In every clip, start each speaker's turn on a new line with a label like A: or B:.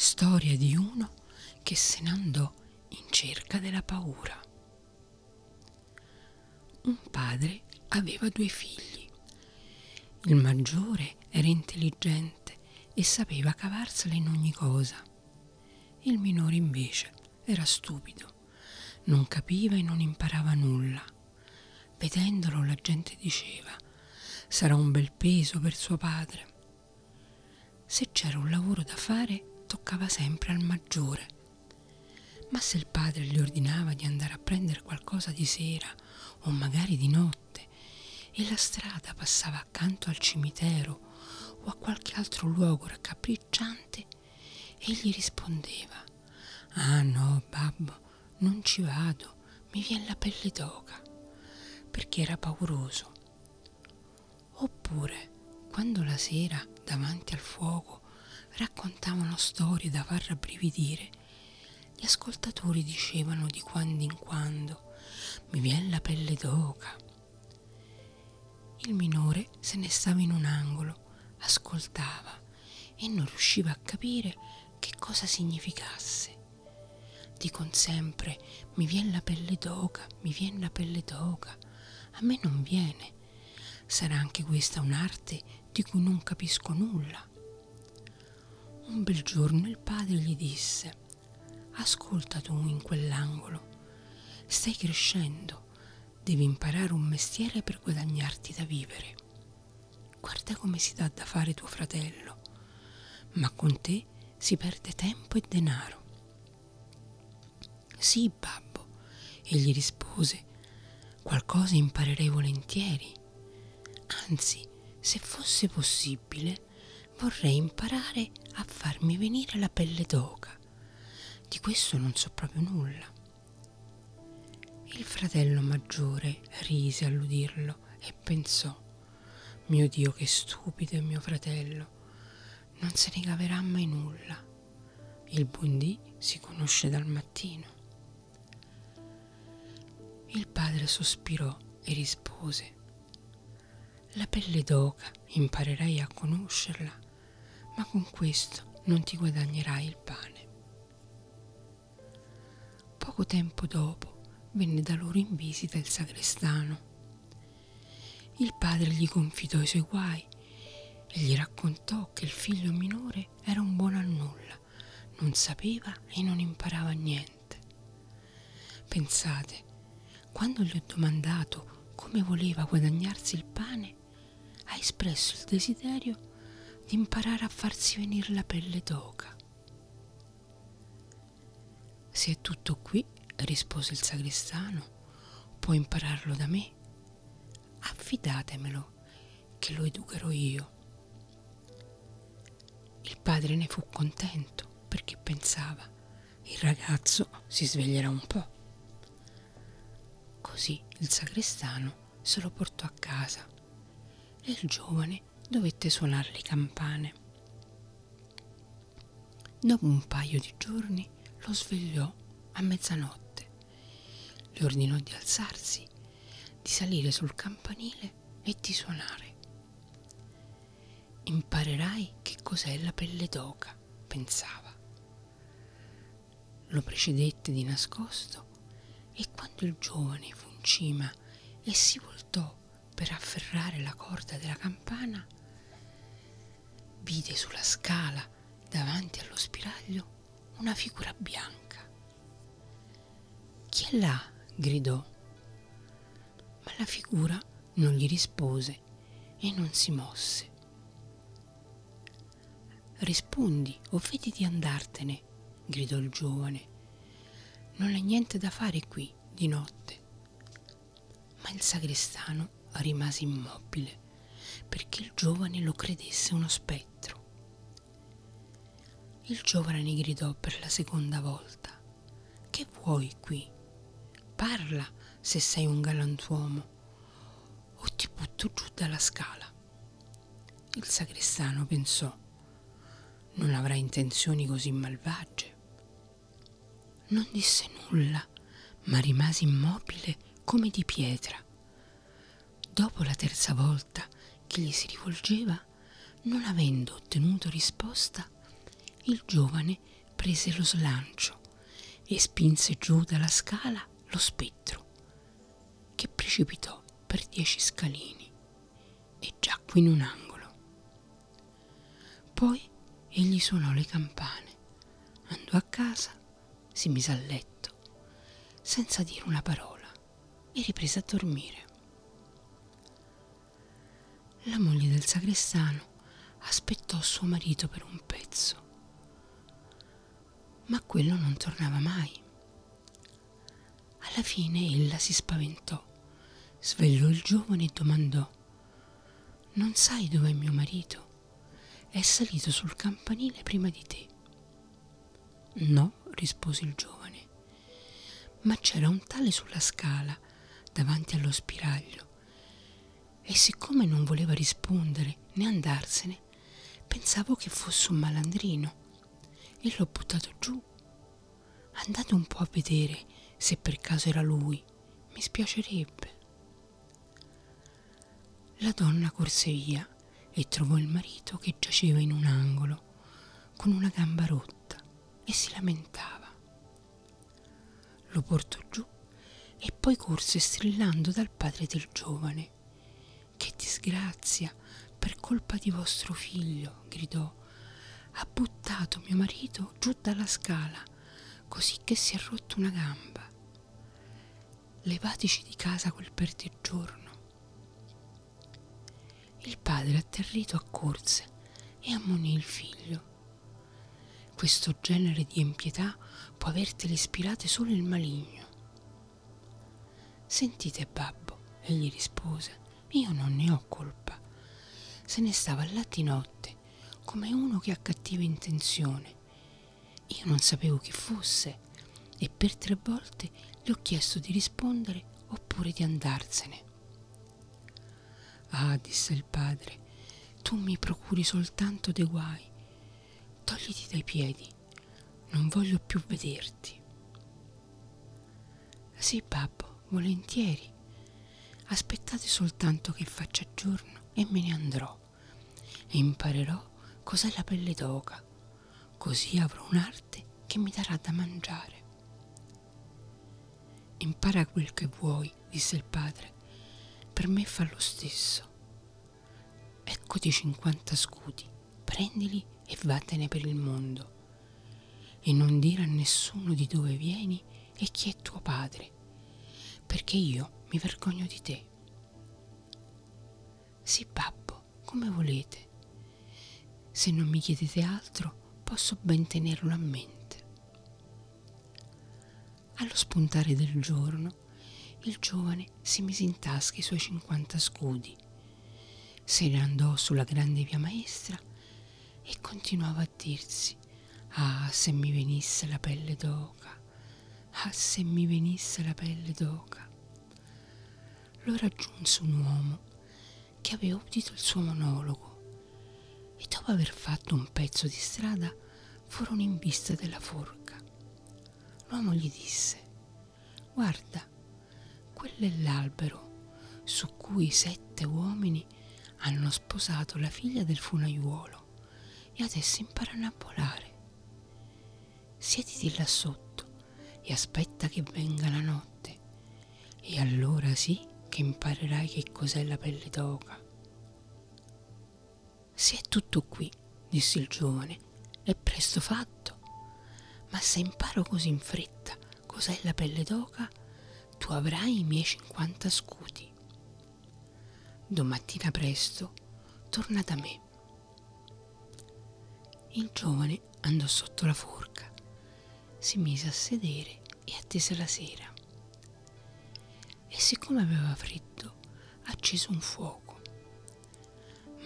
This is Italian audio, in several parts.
A: Storia di uno che se ne andò in cerca della paura. Un padre aveva due figli. Il maggiore era intelligente e sapeva cavarsela in ogni cosa. Il minore invece era stupido, non capiva e non imparava nulla. Vedendolo la gente diceva sarà un bel peso per suo padre. Se c'era un lavoro da fare, toccava sempre al maggiore. Ma se il padre gli ordinava di andare a prendere qualcosa di sera o magari di notte e la strada passava accanto al cimitero o a qualche altro luogo raccapricciante, egli rispondeva Ah no, babbo, non ci vado, mi viene la pelle d'oca, perché era pauroso Oppure, quando la sera, davanti al fuoco, raccontavano storie da far rabbrividire, gli ascoltatori dicevano di quando in quando mi viene la pelle d'oca. Il minore se ne stava in un angolo, ascoltava e non riusciva a capire che cosa significasse. Dicon sempre mi viene la pelle d'oca, mi viene la pelle d'oca. A me non viene Sarà anche questa un'arte di cui non capisco nulla. Un bel giorno il padre gli disse, ascolta tu in quell'angolo, stai crescendo, devi imparare un mestiere per guadagnarti da vivere. Guarda come si dà da fare tuo fratello, ma con te si perde tempo e denaro. Sì, babbo, egli rispose, qualcosa imparerei volentieri. Anzi, se fosse possibile, vorrei imparare a farmi venire la pelle d'oca. Di questo non so proprio nulla. Il fratello maggiore rise all'udirlo e pensò, mio Dio che stupido è mio fratello, non se ne caverà mai nulla. Il buon dì si conosce dal mattino. Il padre sospirò e rispose, la pelle d'oca imparerai a conoscerla, ma con questo non ti guadagnerai il pane. Poco tempo dopo venne da loro in visita il sagrestano. Il padre gli confidò i suoi guai e gli raccontò che il figlio minore era un buono a nulla, non sapeva e non imparava niente. Pensate, quando gli ho domandato come voleva guadagnarsi il pane, ha espresso il desiderio imparare a farsi venire la pelle d'oca. Se è tutto qui, rispose il sagrestano, può impararlo da me. Affidatemelo, che lo educherò io. Il padre ne fu contento perché pensava, il ragazzo si sveglierà un po'. Così il sagrestano se lo portò a casa e il giovane dovette suonare le campane. Dopo un paio di giorni lo svegliò a mezzanotte. Le ordinò di alzarsi, di salire sul campanile e di suonare. Imparerai che cos'è la pelle d'oca, pensava. Lo precedette di nascosto e quando il giovane fu in cima e si voltò per afferrare la corda della campana, vide sulla scala davanti allo spiraglio una figura bianca. Chi è là? gridò. Ma la figura non gli rispose e non si mosse. Rispondi o vedi di andartene, gridò il giovane. Non hai niente da fare qui di notte. Ma il sagrestano rimase immobile perché il giovane lo credesse uno spettro. Il giovane gridò per la seconda volta. Che vuoi qui? Parla se sei un galantuomo o ti butto giù dalla scala. Il sagrestano pensò, non avrà intenzioni così malvagie. Non disse nulla, ma rimase immobile come di pietra Dopo la terza volta che gli si rivolgeva, non avendo ottenuto risposta, il giovane prese lo slancio e spinse giù dalla scala lo spettro, che precipitò per dieci scalini e giacque in un angolo. Poi egli suonò le campane, andò a casa, si mise a letto, senza dire una parola, e riprese a dormire. La moglie del sagrestano aspettò suo marito per un pezzo, ma quello non tornava mai. Alla fine ella si spaventò, svegliò il giovane e domandò Non sai dov'è mio marito? È salito sul campanile prima di te. No, rispose il giovane, ma c'era un tale sulla scala davanti allo spiraglio e siccome non voleva rispondere né andarsene, pensavo che fosse un malandrino e l'ho buttato giù. Andate un po' a vedere se per caso era lui, mi spiacerebbe. La donna corse via e trovò il marito che giaceva in un angolo con una gamba rotta e si lamentava. Lo portò giù e poi corse strillando dal padre del giovane. Che disgrazia per colpa di vostro figlio, gridò. Ha buttato mio marito giù dalla scala, così che si è rotto una gamba. Levatici di casa quel perdigiorno. Il padre atterrito accorse e ammonì il figlio. Questo genere di impietà può avertele ispirate solo il maligno. Sentite, babbo, egli rispose, io non ne ho colpa. Se ne stava là di notte, come uno che ha cattiva intenzione. Io non sapevo chi fosse e per tre volte gli ho chiesto di rispondere oppure di andarsene. Ah, disse il padre, tu mi procuri soltanto dei guai. Togliti dai piedi, non voglio più vederti. Sì, babbo, volentieri. Aspettate soltanto che faccia giorno e me ne andrò e imparerò cos'è la pelle d'oca, così avrò un'arte che mi darà da mangiare. Impara quel che vuoi, disse il padre, per me fa lo stesso. Eccoti 50 scudi, prendili e vattene per il mondo. E non dire a nessuno di dove vieni e chi è tuo padre, perché io mi vergogno di te. Sì, babbo, come volete. Se non mi chiedete altro, posso ben tenerlo a mente. Allo spuntare del giorno, il giovane si mise in tasca i suoi cinquanta scudi, se ne andò sulla grande via maestra e continuava a dirsi Ah, se mi venisse la pelle d'oca, ah, se mi venisse la pelle d'oca. Lo raggiunse un uomo che aveva udito il suo monologo dopo aver fatto un pezzo di strada furono in vista della forca. L'uomo gli disse Guarda, quello è l'albero su cui sette uomini hanno sposato la figlia del funaiuolo e adesso imparano a volare. Siediti là sotto e aspetta che venga la notte e allora sì che imparerai che cos'è la pelle d'oca. Se è tutto qui, disse il giovane, è presto fatto, ma se imparo così in fretta cos'è la pelle d'oca, tu avrai i miei cinquanta scudi. Domattina presto torna da me. Il giovane andò sotto la forca, si mise a sedere e attese la sera. E siccome aveva freddo, accese un fuoco.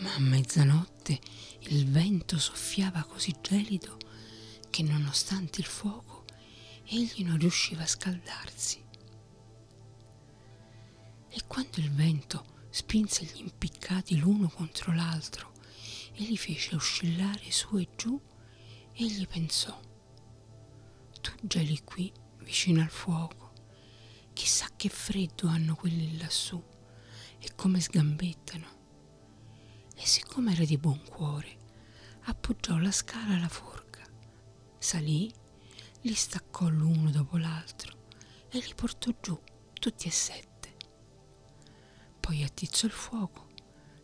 A: Ma a mezzanotte il vento soffiava così gelido che nonostante il fuoco egli non riusciva a scaldarsi e quando il vento spinse gli impiccati l'uno contro l'altro e li fece oscillare su e giù, egli pensò, tu geli qui vicino al fuoco, chissà che freddo hanno quelli lassù e come sgambettano. E siccome era di buon cuore, appoggiò la scala alla forca salì, li staccò l'uno dopo l'altro e li portò giù tutti e sette. Poi attizzò il fuoco,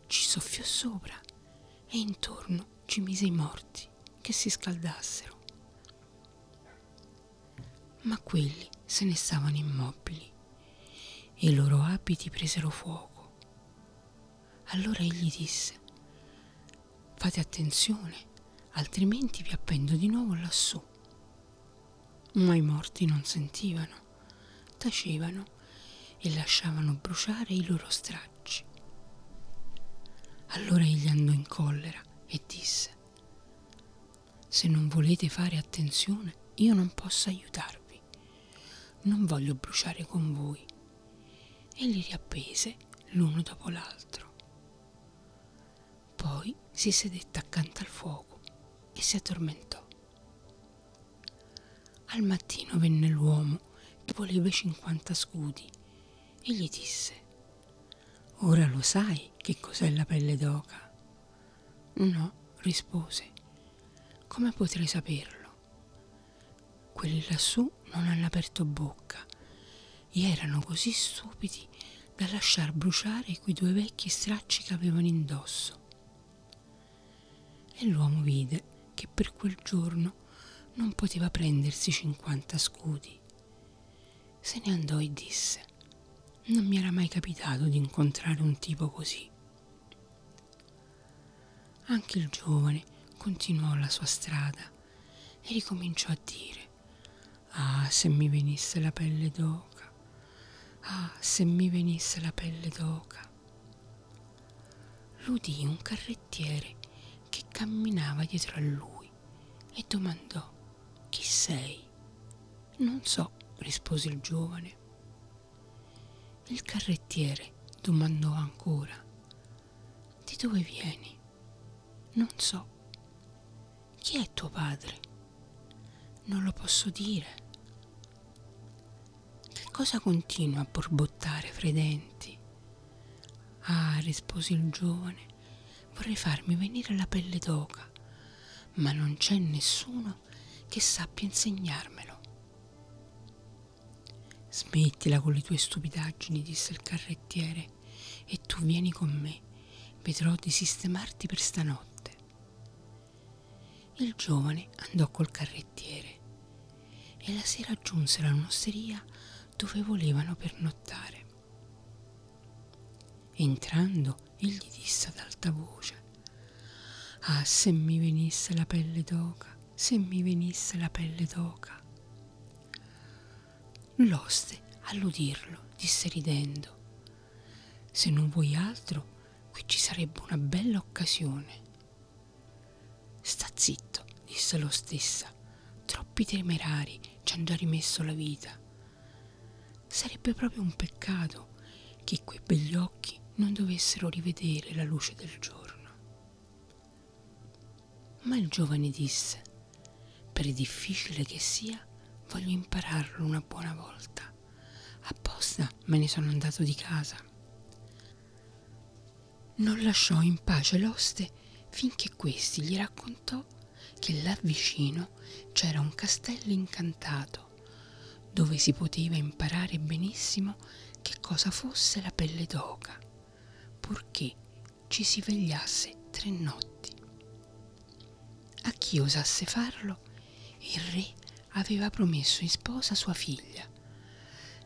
A: ci soffiò sopra e intorno ci mise i morti che si scaldassero. Ma quelli se ne stavano immobili e i loro abiti presero fuoco. Allora egli disse, fate attenzione, altrimenti vi appendo di nuovo lassù. Ma i morti non sentivano, tacevano e lasciavano bruciare i loro stracci. Allora egli andò in collera e disse, se non volete fare attenzione, io non posso aiutarvi. Non voglio bruciare con voi. E li riappese l'uno dopo l'altro. Poi si sedette accanto al fuoco e si addormentò. Al mattino venne l'uomo che voleva i cinquanta scudi e gli disse, Ora lo sai che cos'è la pelle d'oca? No, rispose. Come potrei saperlo? Quelli lassù non hanno aperto bocca e erano così stupidi da lasciar bruciare quei due vecchi stracci che avevano indosso. E l'uomo vide che per quel giorno non poteva prendersi cinquanta scudi. Se ne andò e disse, non mi era mai capitato di incontrare un tipo così. Anche il giovane continuò la sua strada e ricominciò a dire Ah, se mi venisse la pelle d'oca, ah, se mi venisse la pelle d'oca. L'udì un carrettiere che camminava dietro a lui e domandò Chi sei? Non so, rispose il giovane. Il carrettiere domandò ancora Di dove vieni? Non so. Chi è tuo padre? Non lo posso dire. Che cosa continua a borbottare fra i denti? Ah, rispose il giovane, vorrei farmi venire la pelle d'oca, ma non c'è nessuno che sappia insegnarmelo. Smettila con le tue stupidaggini, disse il carrettiere, e tu vieni con me. Vedrò di sistemarti per stanotte il giovane andò col carrettiere e la sera giunse all'osteria dove volevano pernottare. Entrando, egli disse ad alta voce, Ah, se mi venisse la pelle d'oca, se mi venisse la pelle d'oca. L'oste, all'udirlo, disse ridendo, Se non vuoi altro, qui ci sarebbe una bella occasione. Sta zitto, disse lo stessa. Troppi temerari ci hanno già rimesso la vita. Sarebbe proprio un peccato che quei begli occhi non dovessero rivedere la luce del giorno. Ma il giovane disse, per difficile che sia, voglio impararlo una buona volta. Apposta me ne sono andato di casa. Non lasciò in pace l'oste finché questi gli raccontò che là vicino c'era un castello incantato dove si poteva imparare benissimo che cosa fosse la pelle d'oca, purché ci si vegliasse tre notti. A chi osasse farlo, il re aveva promesso in sposa sua figlia,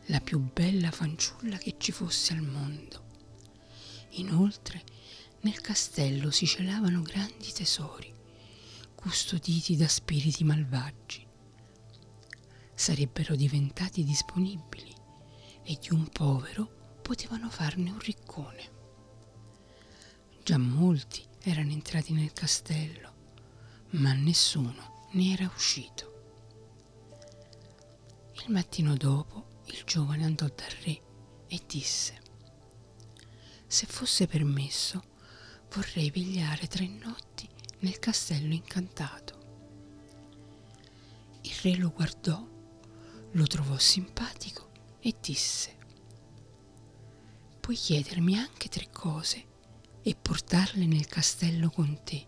A: la più bella fanciulla che ci fosse al mondo. Inoltre nel castello si celavano grandi tesori, custoditi da spiriti malvagi. Sarebbero diventati disponibili e di un povero potevano farne un riccone. Già molti erano entrati nel castello, ma nessuno ne era uscito. Il mattino dopo il giovane andò dal re e disse, se fosse permesso, vorrei vegliare tre notti nel castello incantato. Il re lo guardò, lo trovò simpatico e disse, puoi chiedermi anche tre cose e portarle nel castello con te,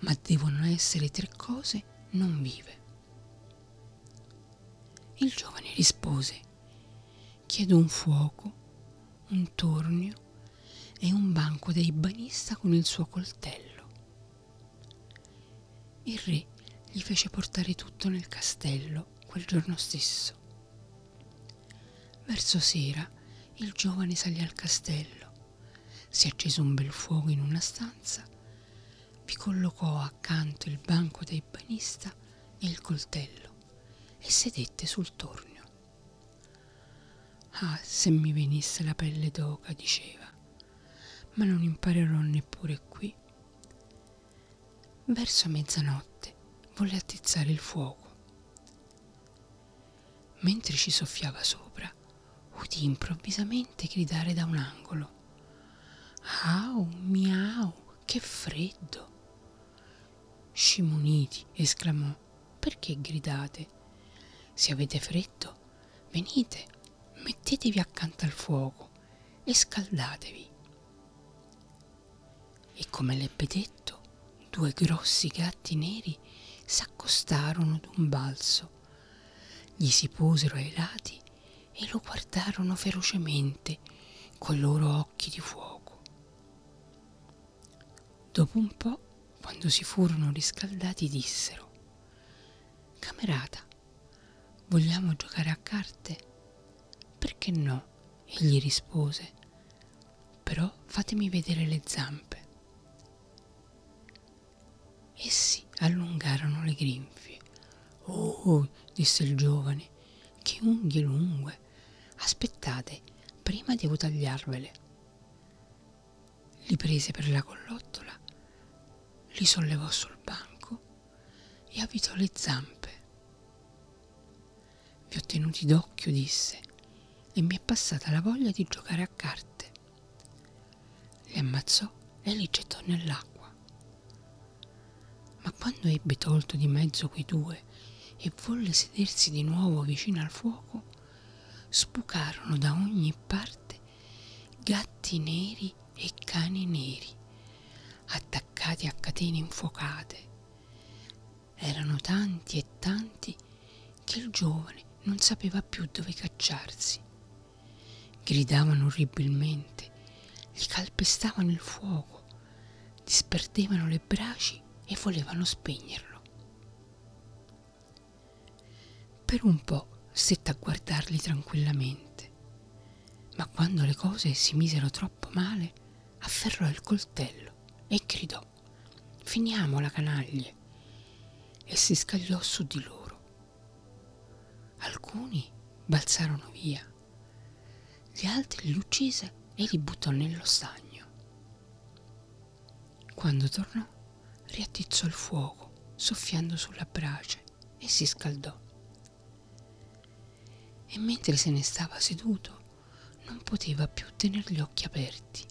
A: ma devono essere tre cose non vive. Il giovane rispose, chiedo un fuoco, un tornio e un banco da ibanista con il suo coltello. Il re gli fece portare tutto nel castello quel giorno stesso. Verso sera il giovane salì al castello, si accese un bel fuoco in una stanza, vi collocò accanto il banco da ibanista e il coltello e sedette sul tornio. Ah, se mi venisse la pelle d'oca, diceva, ma non imparerò neppure qui. Verso mezzanotte volle attizzare il fuoco. Mentre ci soffiava sopra, udì improvvisamente gridare da un angolo. Au, miau, che freddo! Scimuniti, esclamò, perché gridate? Se avete freddo, venite, mettetevi accanto al fuoco e scaldatevi. E come l'ebbe detto, due grossi gatti neri s'accostarono d'un balzo, gli si posero ai lati e lo guardarono ferocemente coi loro occhi di fuoco. Dopo un po', quando si furono riscaldati, dissero Camerata, vogliamo giocare a carte? Perché no? Egli rispose. Però fatemi vedere le zampe. Essi allungarono le grinfie. Oh, disse il giovane, che unghie lunghe. Aspettate, prima devo tagliarvele. Li prese per la collottola, li sollevò sul banco e avvitò le zampe. Vi ho tenuti d'occhio, disse, e mi è passata la voglia di giocare a carte. Li ammazzò e li gettò nell'acqua ma quando ebbe tolto di mezzo quei due e volle sedersi di nuovo vicino al fuoco, sbucarono da ogni parte gatti neri e cani neri, attaccati a catene infuocate. Erano tanti e tanti che il giovane non sapeva più dove cacciarsi. Gridavano orribilmente, gli calpestavano il fuoco, disperdevano le braci e volevano spegnerlo. Per un po' stette a guardarli tranquillamente, ma quando le cose si misero troppo male, afferrò il coltello e gridò Finiamola, canaglie! e si scagliò su di loro. Alcuni balzarono via, gli altri li uccise e li buttò nello stagno. Quando tornò, riattizzò il fuoco, soffiando sulla brace, e si scaldò. E mentre se ne stava seduto, non poteva più tenere gli occhi aperti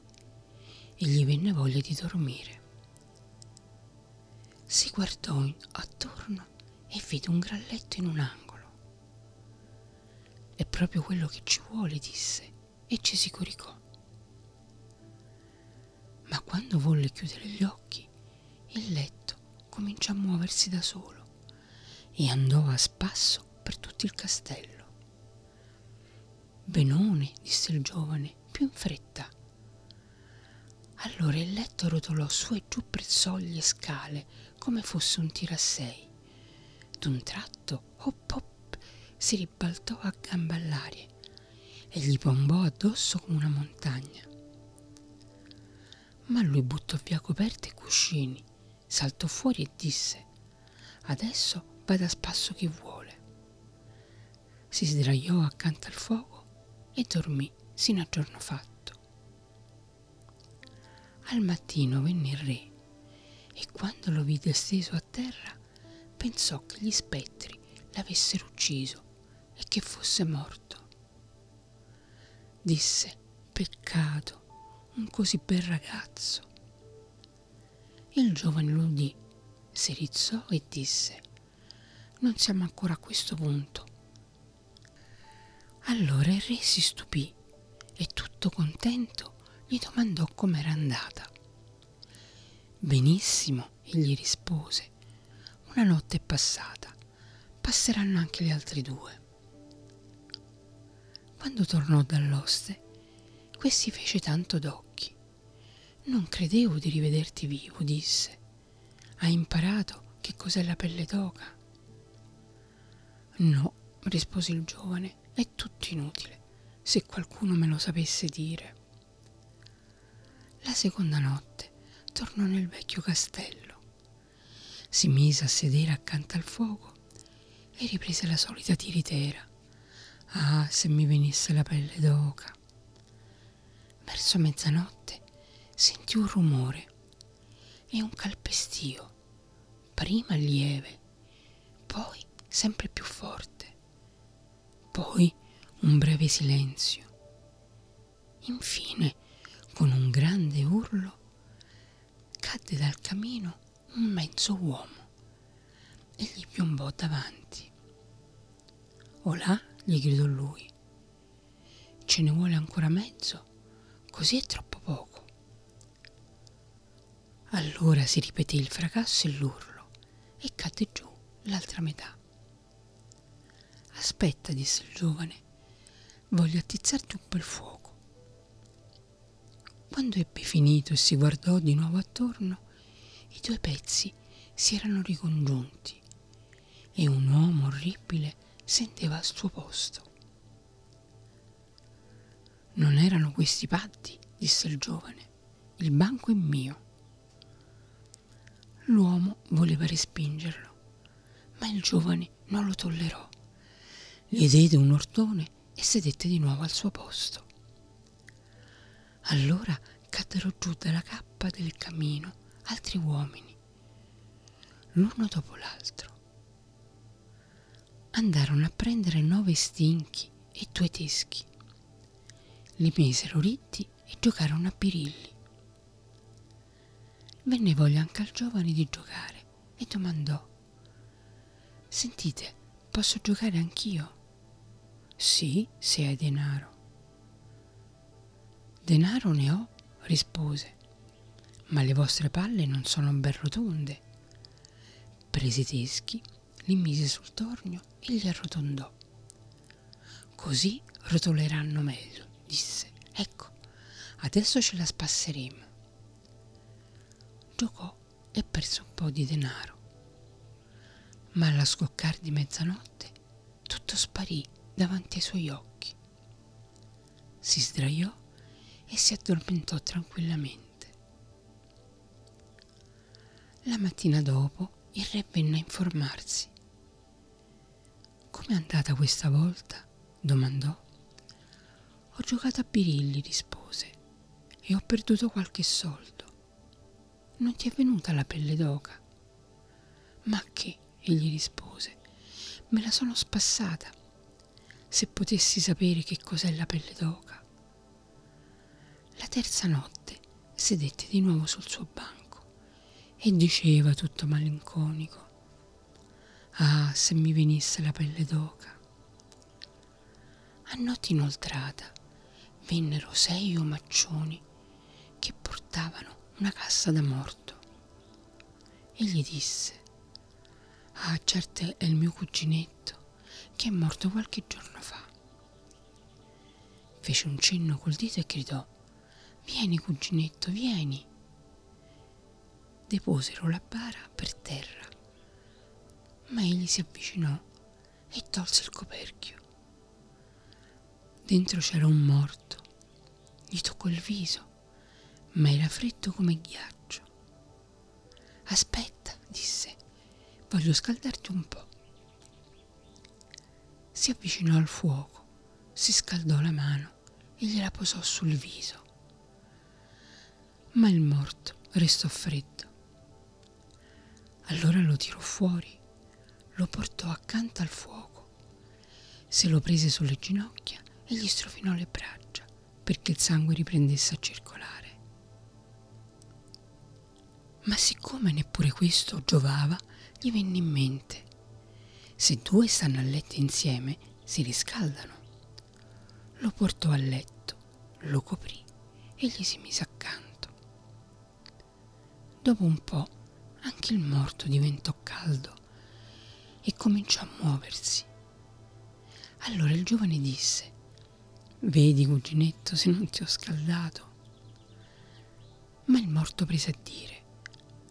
A: e gli venne voglia di dormire. Si guardò attorno e vide un gran letto in un angolo. È proprio quello che ci vuole, disse, e ci si coricò. Ma quando volle chiudere gli occhi, il letto cominciò a muoversi da solo e andò a spasso per tutto il castello. Benone, disse il giovane, più in fretta. Allora il letto rotolò su e giù per soglie e scale come fosse un tirassei. D'un tratto, hop hop, si ribaltò a gambe all'aria e gli bombò addosso come una montagna. Ma lui buttò via coperte e cuscini saltò fuori e disse Adesso vada a spasso chi vuole. Si sdraiò accanto al fuoco e dormì sino a giorno fatto. Al mattino venne il re e quando lo vide steso a terra pensò che gli spettri l'avessero ucciso e che fosse morto. Disse, peccato, un così bel ragazzo il giovane lo udì, si rizzò e disse, non siamo ancora a questo punto. Allora il re si stupì e tutto contento gli domandò com'era andata. Benissimo, egli rispose, Una notte è passata, passeranno anche le altre due. Quando tornò dall'oste, questi fece tanto d'occhi. Non credevo di rivederti vivo, disse. Hai imparato che cos'è la pelle d'oca? No, rispose il giovane, è tutto inutile, se qualcuno me lo sapesse dire. La seconda notte tornò nel vecchio castello. Si mise a sedere accanto al fuoco e riprese la solita tiritera. Ah, se mi venisse la pelle d'oca. Verso mezzanotte sentì un rumore e un calpestio, prima lieve, poi sempre più forte, poi un breve silenzio. Infine, con un grande urlo, cadde dal camino un mezzo uomo e gli piombò davanti. Olà, gli gridò lui, ce ne vuole ancora mezzo? Così è troppo poco. Allora si ripeté il fracasso e l'urlo e cadde giù l'altra metà. Aspetta, disse il giovane, voglio attizzarti un bel fuoco. Quando ebbe finito e si guardò di nuovo attorno, i due pezzi si erano ricongiunti e un uomo orribile senteva al suo posto. Non erano questi patti, disse il giovane. Il banco è mio. L'uomo voleva respingerlo, ma il giovane non lo tollerò. Gli diede un ortone e sedette di nuovo al suo posto. Allora caddero giù dalla cappa del camino altri uomini, l'uno dopo l'altro. Andarono a prendere nove stinchi e due teschi. Li misero ritti e giocarono a birilli. Venne voglia anche al giovane di giocare e domandò Sentite, posso giocare anch'io? Sì, se hai denaro. Denaro ne ho, rispose, ma le vostre palle non sono ben rotonde. Prese i teschi, li mise sul tornio e li arrotondò. Così rotoleranno meglio, disse. Ecco, adesso ce la spasseremo. Giocò e perse un po' di denaro. Ma alla scoccare di mezzanotte tutto sparì davanti ai suoi occhi. Si sdraiò e si addormentò tranquillamente. La mattina dopo il re venne a informarsi. Com'è andata questa volta? domandò. Ho giocato a birilli, rispose, e ho perduto qualche soldo. Non ti è venuta la pelle d'oca? Ma che? egli rispose. Me la sono spassata. Se potessi sapere che cos'è la pelle d'oca. La terza notte sedette di nuovo sul suo banco e diceva tutto malinconico. Ah, se mi venisse la pelle d'oca. A notte inoltrata vennero sei omaccioni che portavano una cassa da morto. E gli disse, ah certo è il mio cuginetto che è morto qualche giorno fa. Fece un cenno col dito e gridò, vieni cuginetto, vieni. Deposero la bara per terra, ma egli si avvicinò e tolse il coperchio. Dentro c'era un morto, gli toccò il viso ma era freddo come ghiaccio. Aspetta, disse, voglio scaldarti un po'. Si avvicinò al fuoco, si scaldò la mano e gliela posò sul viso. Ma il morto restò freddo. Allora lo tirò fuori, lo portò accanto al fuoco, se lo prese sulle ginocchia e gli strofinò le braccia perché il sangue riprendesse a circolare. Ma siccome neppure questo giovava, gli venne in mente, se due stanno a letto insieme, si riscaldano. Lo portò a letto, lo coprì e gli si mise accanto. Dopo un po' anche il morto diventò caldo e cominciò a muoversi. Allora il giovane disse, Vedi, cuginetto, se non ti ho scaldato. Ma il morto prese a dire,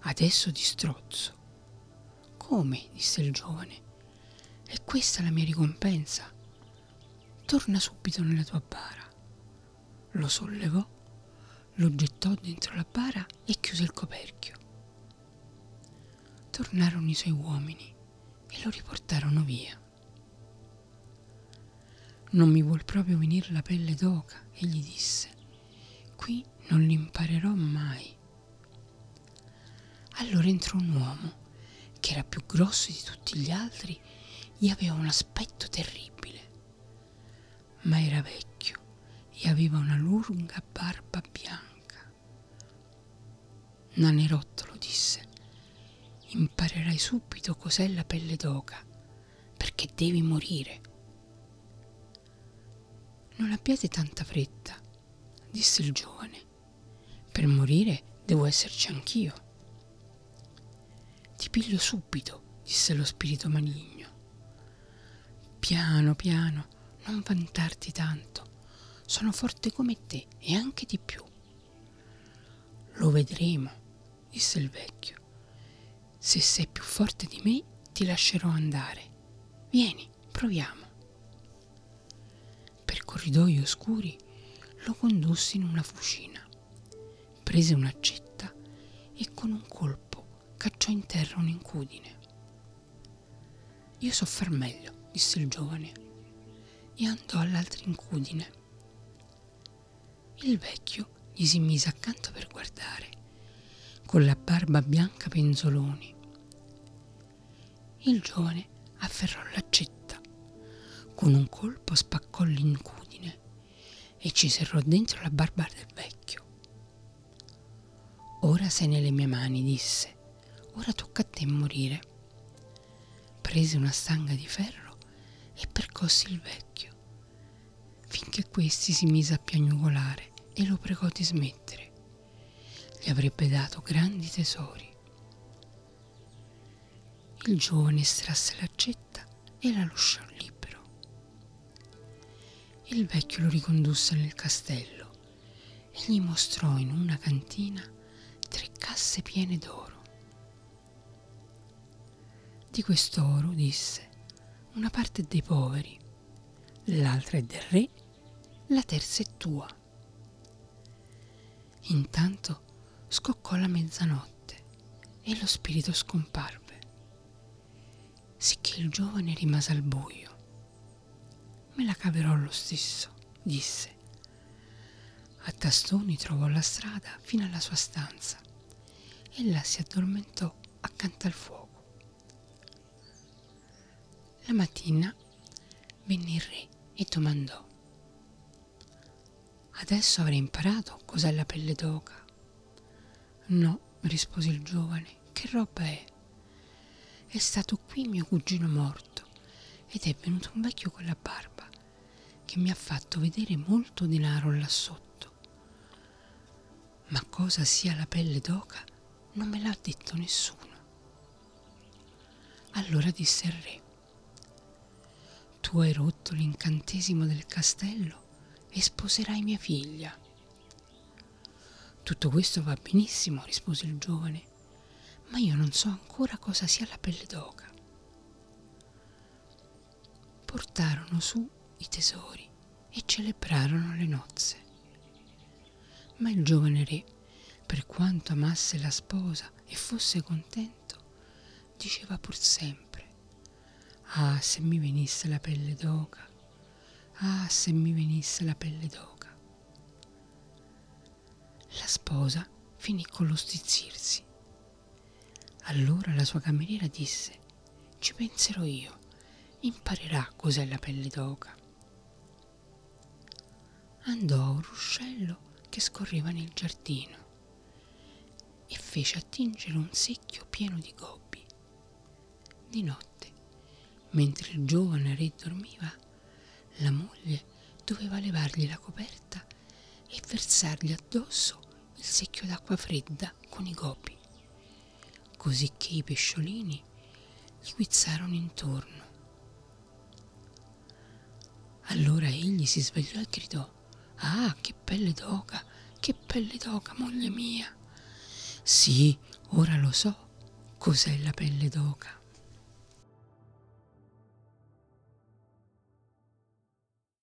A: Adesso ti strozzo. Come? disse il giovane. È questa la mia ricompensa. Torna subito nella tua bara. Lo sollevò, lo gettò dentro la bara e chiuse il coperchio. Tornarono i suoi uomini e lo riportarono via. Non mi vuol proprio venire la pelle d'oca, egli disse. Qui non l'imparerò mai. Allora entrò un uomo che era più grosso di tutti gli altri e aveva un aspetto terribile. Ma era vecchio e aveva una lunga barba bianca. Nanerottolo disse, imparerai subito cos'è la pelle d'oca, perché devi morire. Non abbiate tanta fretta, disse il giovane. Per morire devo esserci anch'io. Ti piglio subito, disse lo spirito maligno. Piano, piano, non vantarti tanto. Sono forte come te e anche di più. Lo vedremo, disse il vecchio. Se sei più forte di me, ti lascerò andare. Vieni, proviamo. Per corridoi oscuri lo condusse in una fucina. Prese un'accetta e con un colpo cacciò in terra un'incudine. Io so far meglio, disse il giovane, e andò all'altra incudine. Il vecchio gli si mise accanto per guardare, con la barba bianca penzoloni il giovane afferrò l'accetta. Con un colpo spaccò l'incudine e ci serrò dentro la barba del vecchio. Ora sei nelle mie mani, disse. Ora tocca a te morire. Prese una stanga di ferro e percosse il vecchio, finché questi si mise a piagnucolare e lo pregò di smettere. Gli avrebbe dato grandi tesori. Il giovane estrasse l'accetta e la lasciò libero. Il vecchio lo ricondusse nel castello e gli mostrò in una cantina tre casse piene d'oro. Di quest'oro, disse, una parte è dei poveri, l'altra è del re, la terza è tua. Intanto scoccò la mezzanotte e lo spirito scomparve sicché il giovane rimase al buio. Me la caverò lo stesso, disse. A tastoni trovò la strada fino alla sua stanza e là si addormentò accanto al fuoco. La mattina venne il re e domandò Adesso avrei imparato cos'è la pelle d'oca. No, rispose il giovane, che roba è? è stato qui mio cugino morto ed è venuto un vecchio con la barba che mi ha fatto vedere molto denaro là sotto. Ma cosa sia la pelle d'oca non me l'ha detto nessuno. Allora disse il re, tu hai rotto l'incantesimo del castello e sposerai mia figlia. Tutto questo va benissimo, rispose il giovane, ma io non so ancora cosa sia la pelle d'oca. Portarono su i tesori e celebrarono le nozze. Ma il giovane re, per quanto amasse la sposa e fosse contento, diceva pur sempre, Ah, se mi venisse la pelle d'oca, ah, se mi venisse la pelle d'oca. La sposa finì con lo stizzirsi allora la sua cameriera disse, ci penserò io, imparerà cos'è la pelle d'oca. Andò a un ruscello che scorreva nel giardino e fece attingere un secchio pieno di gobbi. Di notte, mentre il giovane re dormiva, la moglie doveva levargli la coperta e versargli addosso il secchio d'acqua fredda con i gobbi così che i pesciolini gli guizzarono intorno. Allora egli si svegliò e gridò Ah, che pelle d'oca, che pelle d'oca, moglie mia. Sì, ora lo so cos'è la pelle d'oca.